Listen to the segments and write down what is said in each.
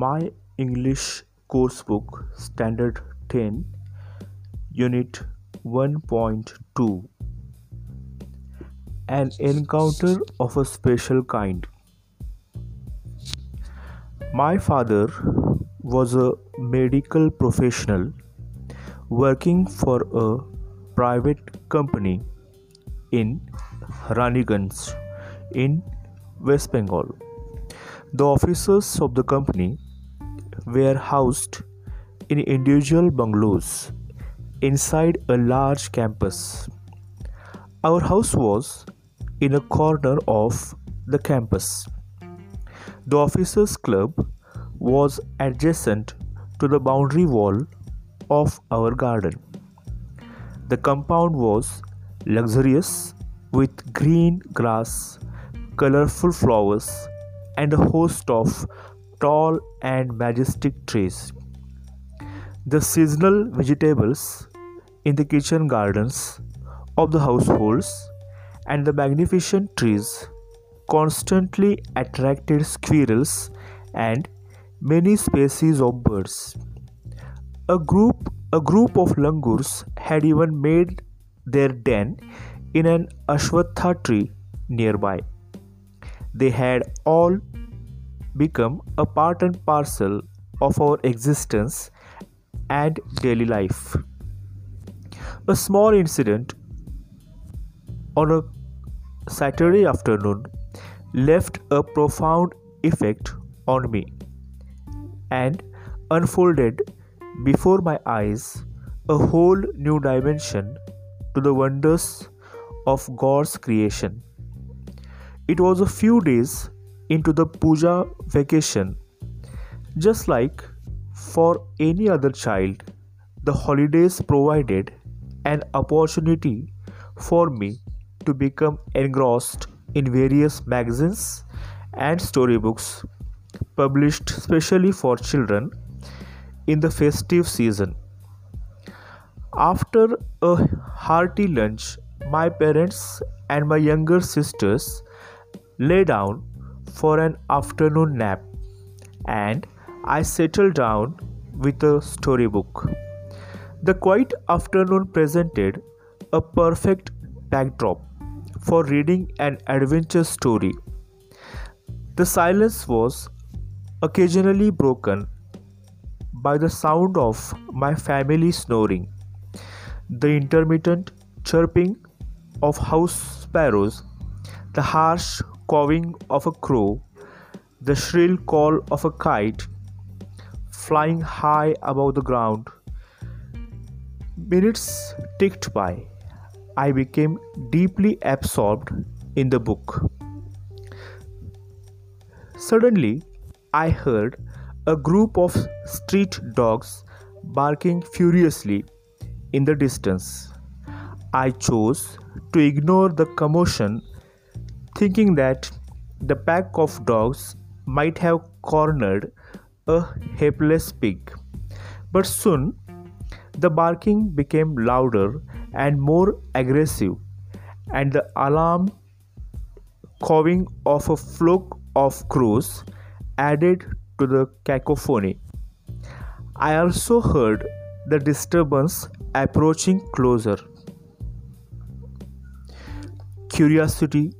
my English coursebook Standard 10 Unit 1.2 An encounter of a special kind. My father was a medical professional working for a private company in Raniganj in West Bengal. The officers of the company were housed in individual bungalows inside a large campus. Our house was in a corner of the campus. The officers' club was adjacent to the boundary wall of our garden. The compound was luxurious with green grass, colorful flowers, and a host of tall and majestic trees. The seasonal vegetables in the kitchen gardens of the households and the magnificent trees constantly attracted squirrels and many species of birds. A group a group of langurs had even made their den in an ashwatha tree nearby. They had all become a part and parcel of our existence and daily life. A small incident on a Saturday afternoon left a profound effect on me and unfolded before my eyes a whole new dimension to the wonders of God's creation. It was a few days into the puja vacation. Just like for any other child, the holidays provided an opportunity for me to become engrossed in various magazines and storybooks published specially for children in the festive season. After a hearty lunch, my parents and my younger sisters lay down for an afternoon nap and I settled down with a storybook. The quiet afternoon presented a perfect backdrop for reading an adventure story. The silence was occasionally broken by the sound of my family snoring, the intermittent chirping of house sparrows, the harsh cawing of a crow, the shrill call of a kite flying high above the ground. Minutes ticked by. I became deeply absorbed in the book. Suddenly, I heard a group of street dogs barking furiously in the distance. I chose to ignore the commotion thinking that the pack of dogs might have cornered a helpless pig. But soon the barking became louder and more aggressive, and the alarm cawing of a flock of crows added to the cacophony. I also heard the disturbance approaching closer. Curiosity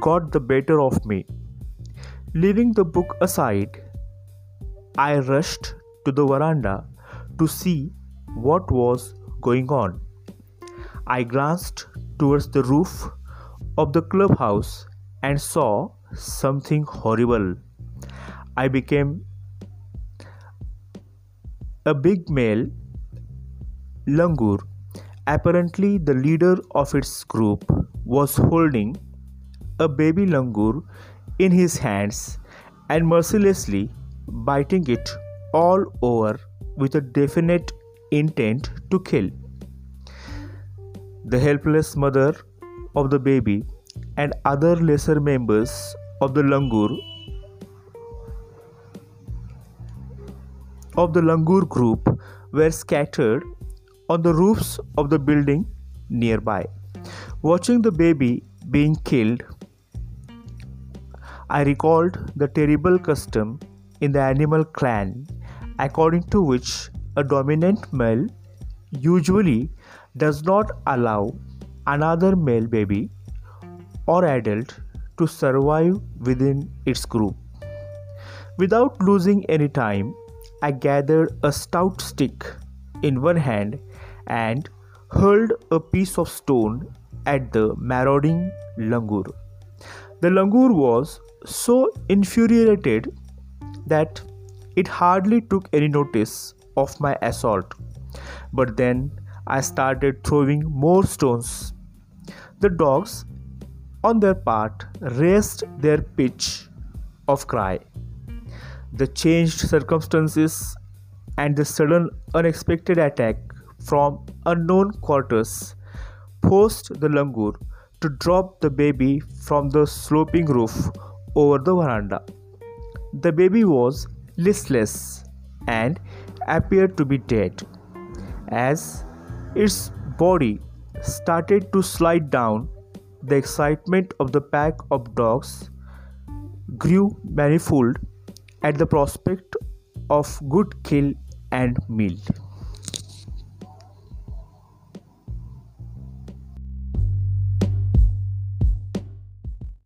got the better of me. Leaving the book aside, I rushed to the veranda to see what was going on. I glanced towards the roof of the clubhouse and saw something horrible. I became a big male langur, apparently the leader of its group, was holding a baby langur in his hands and mercilessly biting it all over with a definite intent to kill. The helpless mother of the baby and other lesser members of the langur of the langur group were scattered on the roofs of the building nearby watching the baby being killed I recalled the terrible custom in the animal clan, according to which a dominant male usually does not allow another male baby or adult to survive within its group. Without losing any time, I gathered a stout stick in one hand and hurled a piece of stone at the marauding langur. The langur was so infuriated that it hardly took any notice of my assault. But then I started throwing more stones. The dogs, on their part, raised their pitch of cry. The changed circumstances and the sudden unexpected attack from unknown quarters forced the langur to drop the baby from the sloping roof over the veranda. The baby was listless and appeared to be dead. As its body started to slide down, the excitement of the pack of dogs grew manifold at the prospect of good kill and meal.